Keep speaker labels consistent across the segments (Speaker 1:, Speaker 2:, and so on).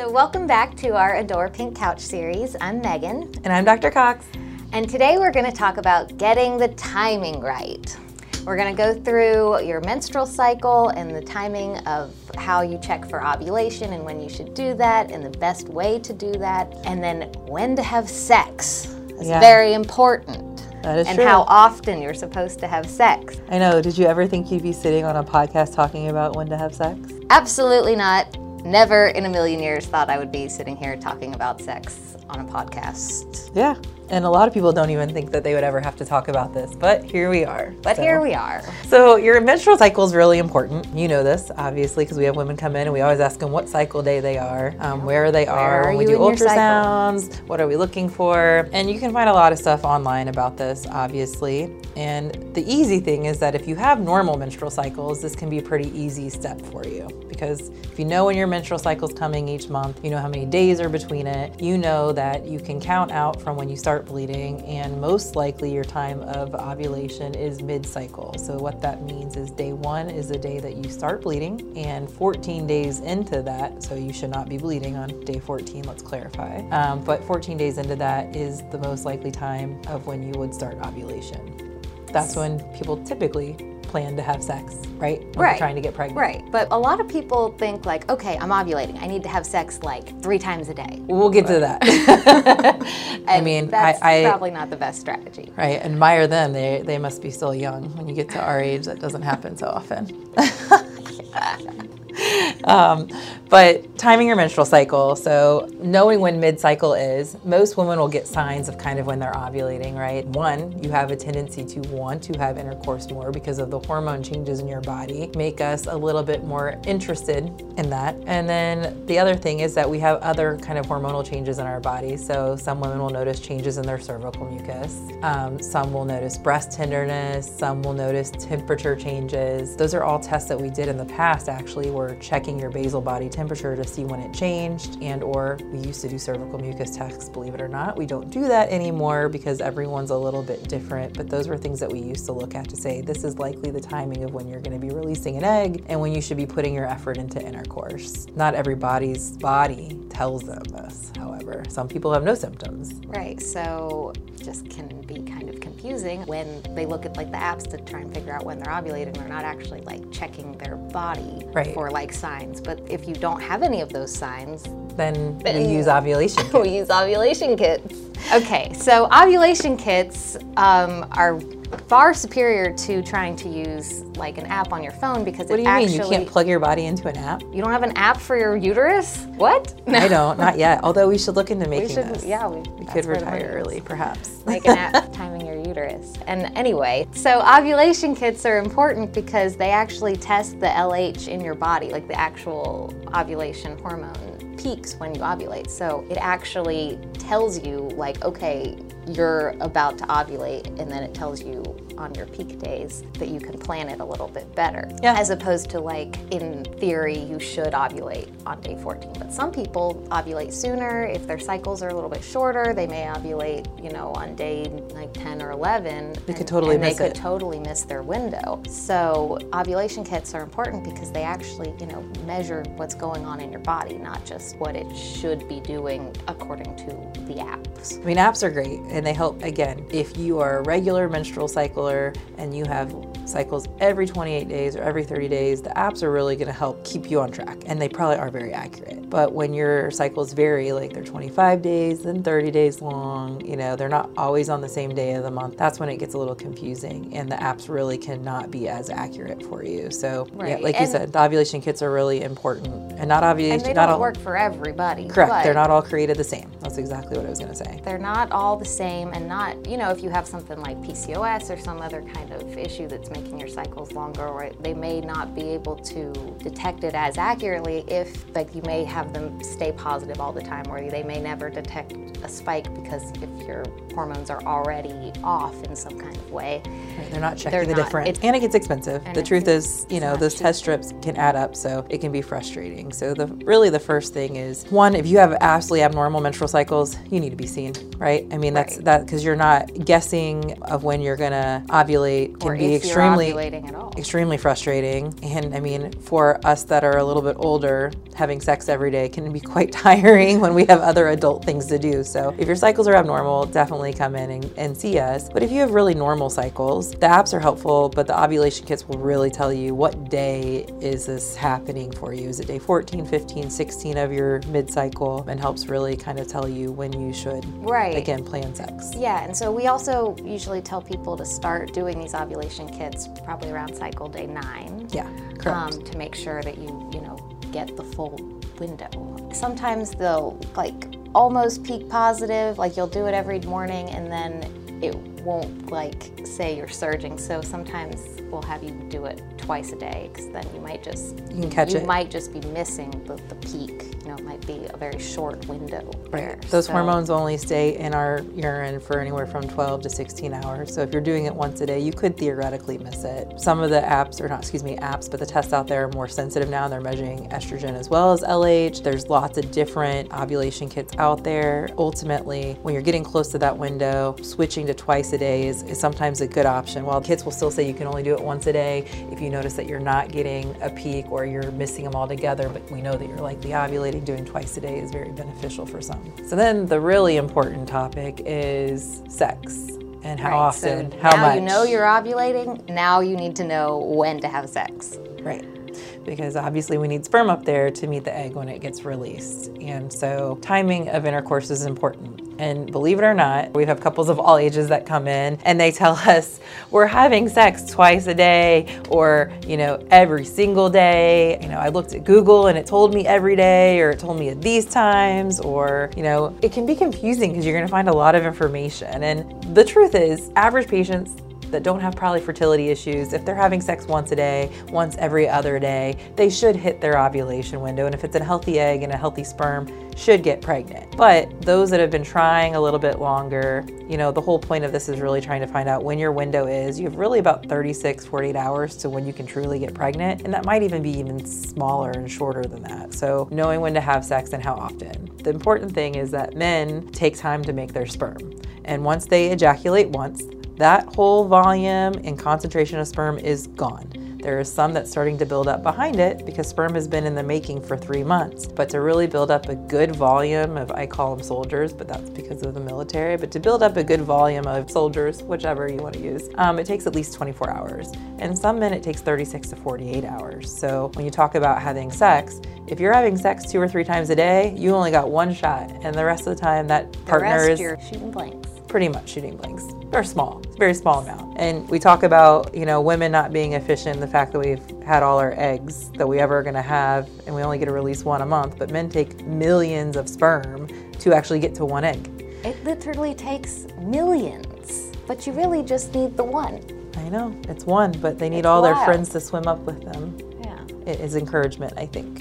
Speaker 1: So, welcome back to our Adore Pink Couch series. I'm Megan.
Speaker 2: And I'm Dr. Cox.
Speaker 1: And today we're going to talk about getting the timing right. We're going to go through your menstrual cycle and the timing of how you check for ovulation and when you should do that and the best way to do that. And then when to have sex. It's
Speaker 2: Yeah.
Speaker 1: very important.
Speaker 2: That is
Speaker 1: and
Speaker 2: true.
Speaker 1: how often you're supposed to have sex.
Speaker 2: I know. Did you ever think you'd be sitting on a podcast talking about when to have sex?
Speaker 1: Absolutely not. Never in a million years thought I would be sitting here talking about sex on a podcast.
Speaker 2: Yeah. And a lot of people don't even think that they would ever have to talk about this, but here we are.
Speaker 1: But
Speaker 2: So-
Speaker 1: here we are.
Speaker 2: So your menstrual cycle is really important. You know this, obviously, because we have women come in and we always ask them what cycle day they are, um, where they are,
Speaker 1: are
Speaker 2: when we do
Speaker 1: in your cycle?
Speaker 2: ultrasounds, what are we looking for, and you can find a lot of stuff online about this, obviously. And the easy thing is that if you have normal menstrual cycles, this can be a pretty easy step for you because if you know when your menstrual cycle is coming each month, you know how many days are between it, you know that you can count out from when you start bleeding, and most likely your time of ovulation is mid cycle. So, what that means is day one is the day that you start bleeding, and 14 days into that, so you should not be bleeding on day 14, let's clarify. Um, but 14 days into that is the most likely time of when you would start ovulation. That's when people typically plan to have sex, right? When
Speaker 1: Right.
Speaker 2: trying to get pregnant.
Speaker 1: Right. But a lot of people think, like, okay, I'm ovulating. I need to have sex like three times a day.
Speaker 2: We'll get to that. I mean,
Speaker 1: that's
Speaker 2: I
Speaker 1: probably not the best strategy.
Speaker 2: right, admire them. They they must be still young. When you get to our age, that doesn't happen so often. um, but timing your menstrual cycle. So knowing when mid-cycle is, most women will get signs of kind of when they're ovulating. Right. One, you have a tendency to want to have intercourse more because of the hormone changes in your body, make us a little bit more interested in that. And then the other thing is that we have other kind of hormonal changes in our body. So some women will notice changes in their cervical mucus. Um, some will notice breast tenderness. Some will notice temperature changes. Those are all tests that we did in the past. Actually, we're checking your basal body temperature to see when it changed, and or we used to do cervical mucus tests. Believe it or not, we don't do that anymore because everyone's a little bit different. But those were things that we used to look at to say this is likely the timing of when you're going to be releasing an egg and when you should be putting your effort into intercourse. Not everybody's body tells them this, however. Some people have no symptoms.
Speaker 1: Right. So just can confusing when they look at like the apps to try and figure out when they're ovulating. They're not actually like checking their body
Speaker 2: Right.
Speaker 1: for like signs. But if you don't have any of those signs,
Speaker 2: Then
Speaker 1: Then-
Speaker 2: we use ovulation. kits.
Speaker 1: we use ovulation kits. Okay, so ovulation kits um, are far superior to trying to use like an app on your phone because
Speaker 2: What do you
Speaker 1: actually
Speaker 2: mean? You can't plug your body into an app?
Speaker 1: you don't have an app for your uterus? What? No.
Speaker 2: I don't, not yet. Although we should look into
Speaker 1: We
Speaker 2: making
Speaker 1: should,
Speaker 2: this.
Speaker 1: yeah, we,
Speaker 2: We could retire early, perhaps.
Speaker 1: Make an app timing your uterus. And anyway, so ovulation kits are important because they actually test the LH in your body, like the actual ovulation hormone peaks when you ovulate. So it actually tells you, like, okay, you're about to ovulate, and then it tells you on your peak days that you can plan it a little bit better.
Speaker 2: Yeah.
Speaker 1: As opposed to, like, in theory, you should ovulate on day 14. But some people ovulate sooner. If their cycles are a little bit shorter, they may ovulate, you know, on day like 10 or 11. They
Speaker 2: could totally
Speaker 1: and
Speaker 2: miss
Speaker 1: they could
Speaker 2: it.
Speaker 1: totally miss their window. So ovulation kits are important because they actually, you know, measure what's going on in your body, not just what it should be doing according to the apps.
Speaker 2: I mean, apps are great and they help. Again, if you are a regular menstrual cycler and you have cycles every 28 days or every 30 days, the apps are really going to help keep you on track and they probably are very accurate. But when your cycles vary, like they're 25 days, then 30 days long, you know, they're not always on the same day of the month, that's when it gets a little confusing and the apps really cannot be as accurate for you. So, yeah,
Speaker 1: Right.
Speaker 2: like you said, the ovulation kits are really important and not ovulation,
Speaker 1: And they
Speaker 2: not
Speaker 1: don't
Speaker 2: all.
Speaker 1: work for everybody.
Speaker 2: Correct. They're not all created the same. That's exactly what I was going to say.
Speaker 1: they're not all the same and not you know if you have something like pcos or some other kind of issue that's making your cycles longer or they may not be able to detect it as accurately if like you may have them stay positive all the time or they may never detect a spike because if your hormones are already off in some kind of way
Speaker 2: Right, They're not checking
Speaker 1: They're
Speaker 2: the
Speaker 1: not.
Speaker 2: difference. And it gets expensive. The truth is, you know, those
Speaker 1: cheap.
Speaker 2: test strips can add up, so it can be frustrating. So the really the first thing is one, if you have absolutely abnormal menstrual cycles, you need to be seen, right? I mean, that's
Speaker 1: Right.
Speaker 2: that because you're not guessing of when you're gonna ovulate can
Speaker 1: or
Speaker 2: be
Speaker 1: you're
Speaker 2: extremely extremely frustrating. And I mean, for us that are a little bit older, having sex every day can be quite tiring when we have other adult things to do. So if your cycles are abnormal, definitely come in and, and see us. But if you have really normal cycles, the apps are helpful, but the ovulation kits will really tell you what day is this happening for you. Is it day 14, 15, 16 of your mid cycle? And helps really kind of tell you when you should,
Speaker 1: Right.
Speaker 2: again, plan sex.
Speaker 1: Yeah, and so we also usually tell people to start doing these ovulation kits probably around cycle day nine.
Speaker 2: Yeah, correct.
Speaker 1: Um, to make sure that you, you know, get the full window. Sometimes they'll like almost peak positive, like you'll do it every morning and then it won't like say you're surging. So sometimes we'll have you do it twice a day because then you might just
Speaker 2: You can catch
Speaker 1: you
Speaker 2: it.
Speaker 1: might just be missing the, the peak. You know, it might be a very short window. there.
Speaker 2: Those
Speaker 1: So-
Speaker 2: hormones only stay in our urine for anywhere from 12 to 16 hours. So if you're doing it once a day, you could theoretically miss it. Some of the apps, or not, excuse me, apps, but the tests out there are more sensitive now. They're measuring estrogen as well as LH. There's lots of different ovulation kits out there. Ultimately, when you're getting close to that window, switching to twice a day is, is sometimes a good option. While kids will still say you can only do it once a day, if you notice that you're not getting a peak or you're missing them all together, but we know that you're likely ovulating, doing twice a day is very beneficial for some. So then the really important topic is sex and how
Speaker 1: Right,
Speaker 2: often,
Speaker 1: so
Speaker 2: how
Speaker 1: now
Speaker 2: much.
Speaker 1: you know you're ovulating. Now you need to know when to have sex.
Speaker 2: Right. Because obviously we need sperm up there to meet the egg when it gets released. And so timing of intercourse is important. And believe it or not, we have couples of all ages that come in and they tell us we're having sex twice a day or, you know, every single day. You know, I looked at Google and it told me every day or it told me at these times or, you know, it can be confusing because you're going to find a lot of information. And the truth is, average patients that don't have probably fertility issues, if they're having sex once a day, once every other day, they should hit their ovulation window. And if it's a healthy egg and a healthy sperm, should get pregnant. But those that have been trying a little bit longer, you know, the whole point of this is really trying to find out when your window is. You have really about 36, 48 hours to when you can truly get pregnant. And that might even be even smaller and shorter than that. So knowing when to have sex and how often. The important thing is that men take time to make their sperm. And once they ejaculate once, that whole volume and concentration of sperm is gone. There is some that's starting to build up behind it because sperm has been in the making for three months. But to really build up a good volume of, I call them soldiers, but that's because of the military, but to build up a good volume of soldiers, whichever you want to use, um, it takes at least 24 hours. And some men, it takes 36 to 48 hours. So when you talk about having sex, if you're having sex two or three times a day, you only got one shot. And the rest of the time, that
Speaker 1: The
Speaker 2: partner is
Speaker 1: shooting blanks.
Speaker 2: Pretty much shooting blanks. They're small, very small amount. And we talk about, you know, women not being efficient, the fact that we've had all our eggs that we ever are gonna have, and we only get to release one a month, but men take millions of sperm to actually get to one egg.
Speaker 1: It literally takes millions, but you really just need the one.
Speaker 2: I know, it's one, but they need
Speaker 1: It's
Speaker 2: all their friends to swim up with them.
Speaker 1: Yeah.
Speaker 2: It is encouragement, I think.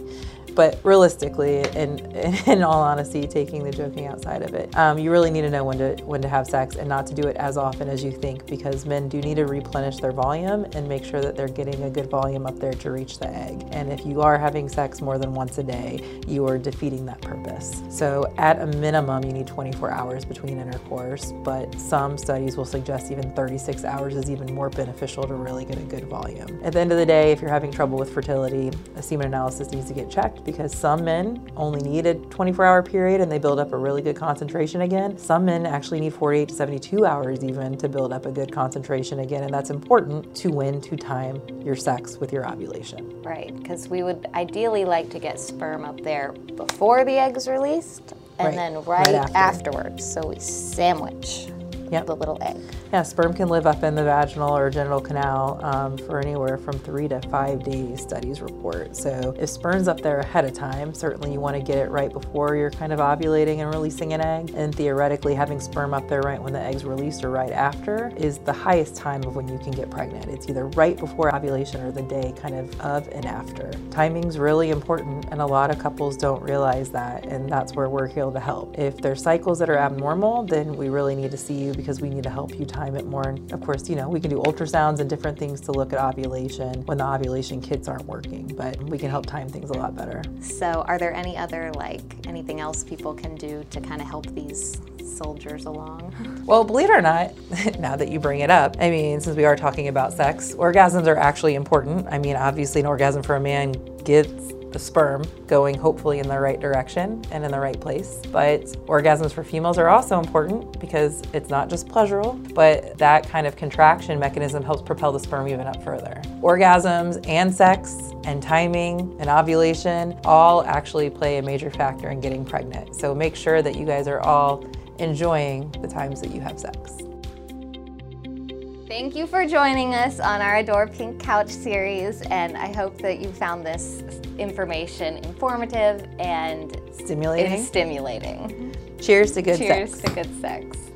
Speaker 2: But realistically, and in all honesty, taking the joking outside of it, um, you really need to know when to when to have sex and not to do it as often as you think, because men do need to replenish their volume and make sure that they're getting a good volume up there to reach the egg. And if you are having sex more than once a day, you are defeating that purpose. So at a minimum, you need 24 hours between intercourse, but some studies will suggest even 36 hours is even more beneficial to really get a good volume. At the end of the day, if you're having trouble with fertility, a semen analysis needs to get checked because some men only need a 24 hour period and they build up a really good concentration again. Some men actually need 48 to 72 hours even to build up a good concentration again, and that's important to when to time your sex with your ovulation.
Speaker 1: Right, because we would ideally like to get sperm up there before the egg's released and
Speaker 2: Right,
Speaker 1: then
Speaker 2: right
Speaker 1: right,
Speaker 2: after.
Speaker 1: afterwards. So we sandwich
Speaker 2: Yep.
Speaker 1: the little egg.
Speaker 2: Yeah, sperm can live up in the vaginal or genital canal um, for anywhere from three to five days, studies report. So if sperm's up there ahead of time, certainly you want to get it right before you're kind of ovulating and releasing an egg. And theoretically, having sperm up there right when the egg's released or right after is the highest time of when you can get pregnant. It's either right before ovulation or the day kind of of and after. Timing's really important, and a lot of couples don't realize that, and that's where we're here to help. If there's cycles that are abnormal, then we really need to see you because we need to help you time it more. And of course, you know, we can do ultrasounds and different things to look at ovulation when the ovulation kits aren't working, but we can help time things a lot better.
Speaker 1: So, are there any other, like, anything else people can do to kind of help these soldiers along?
Speaker 2: Well, believe it or not, now that you bring it up, I mean, since we are talking about sex, orgasms are actually important. I mean, obviously, an orgasm for a man gets the sperm going hopefully in the right direction and in the right place. But orgasms for females are also important because it's not just pleasurable, but that kind of contraction mechanism helps propel the sperm even up further. Orgasms and sex and timing and ovulation all actually play a major factor in getting pregnant. So make sure that you guys are all enjoying the times that you have sex.
Speaker 1: Thank you for joining us on our Adore Pink Couch series, and I hope that you found this information informative and
Speaker 2: Stimulating.
Speaker 1: stimulating.
Speaker 2: Cheers to good
Speaker 1: Cheers
Speaker 2: sex.
Speaker 1: Cheers to good sex.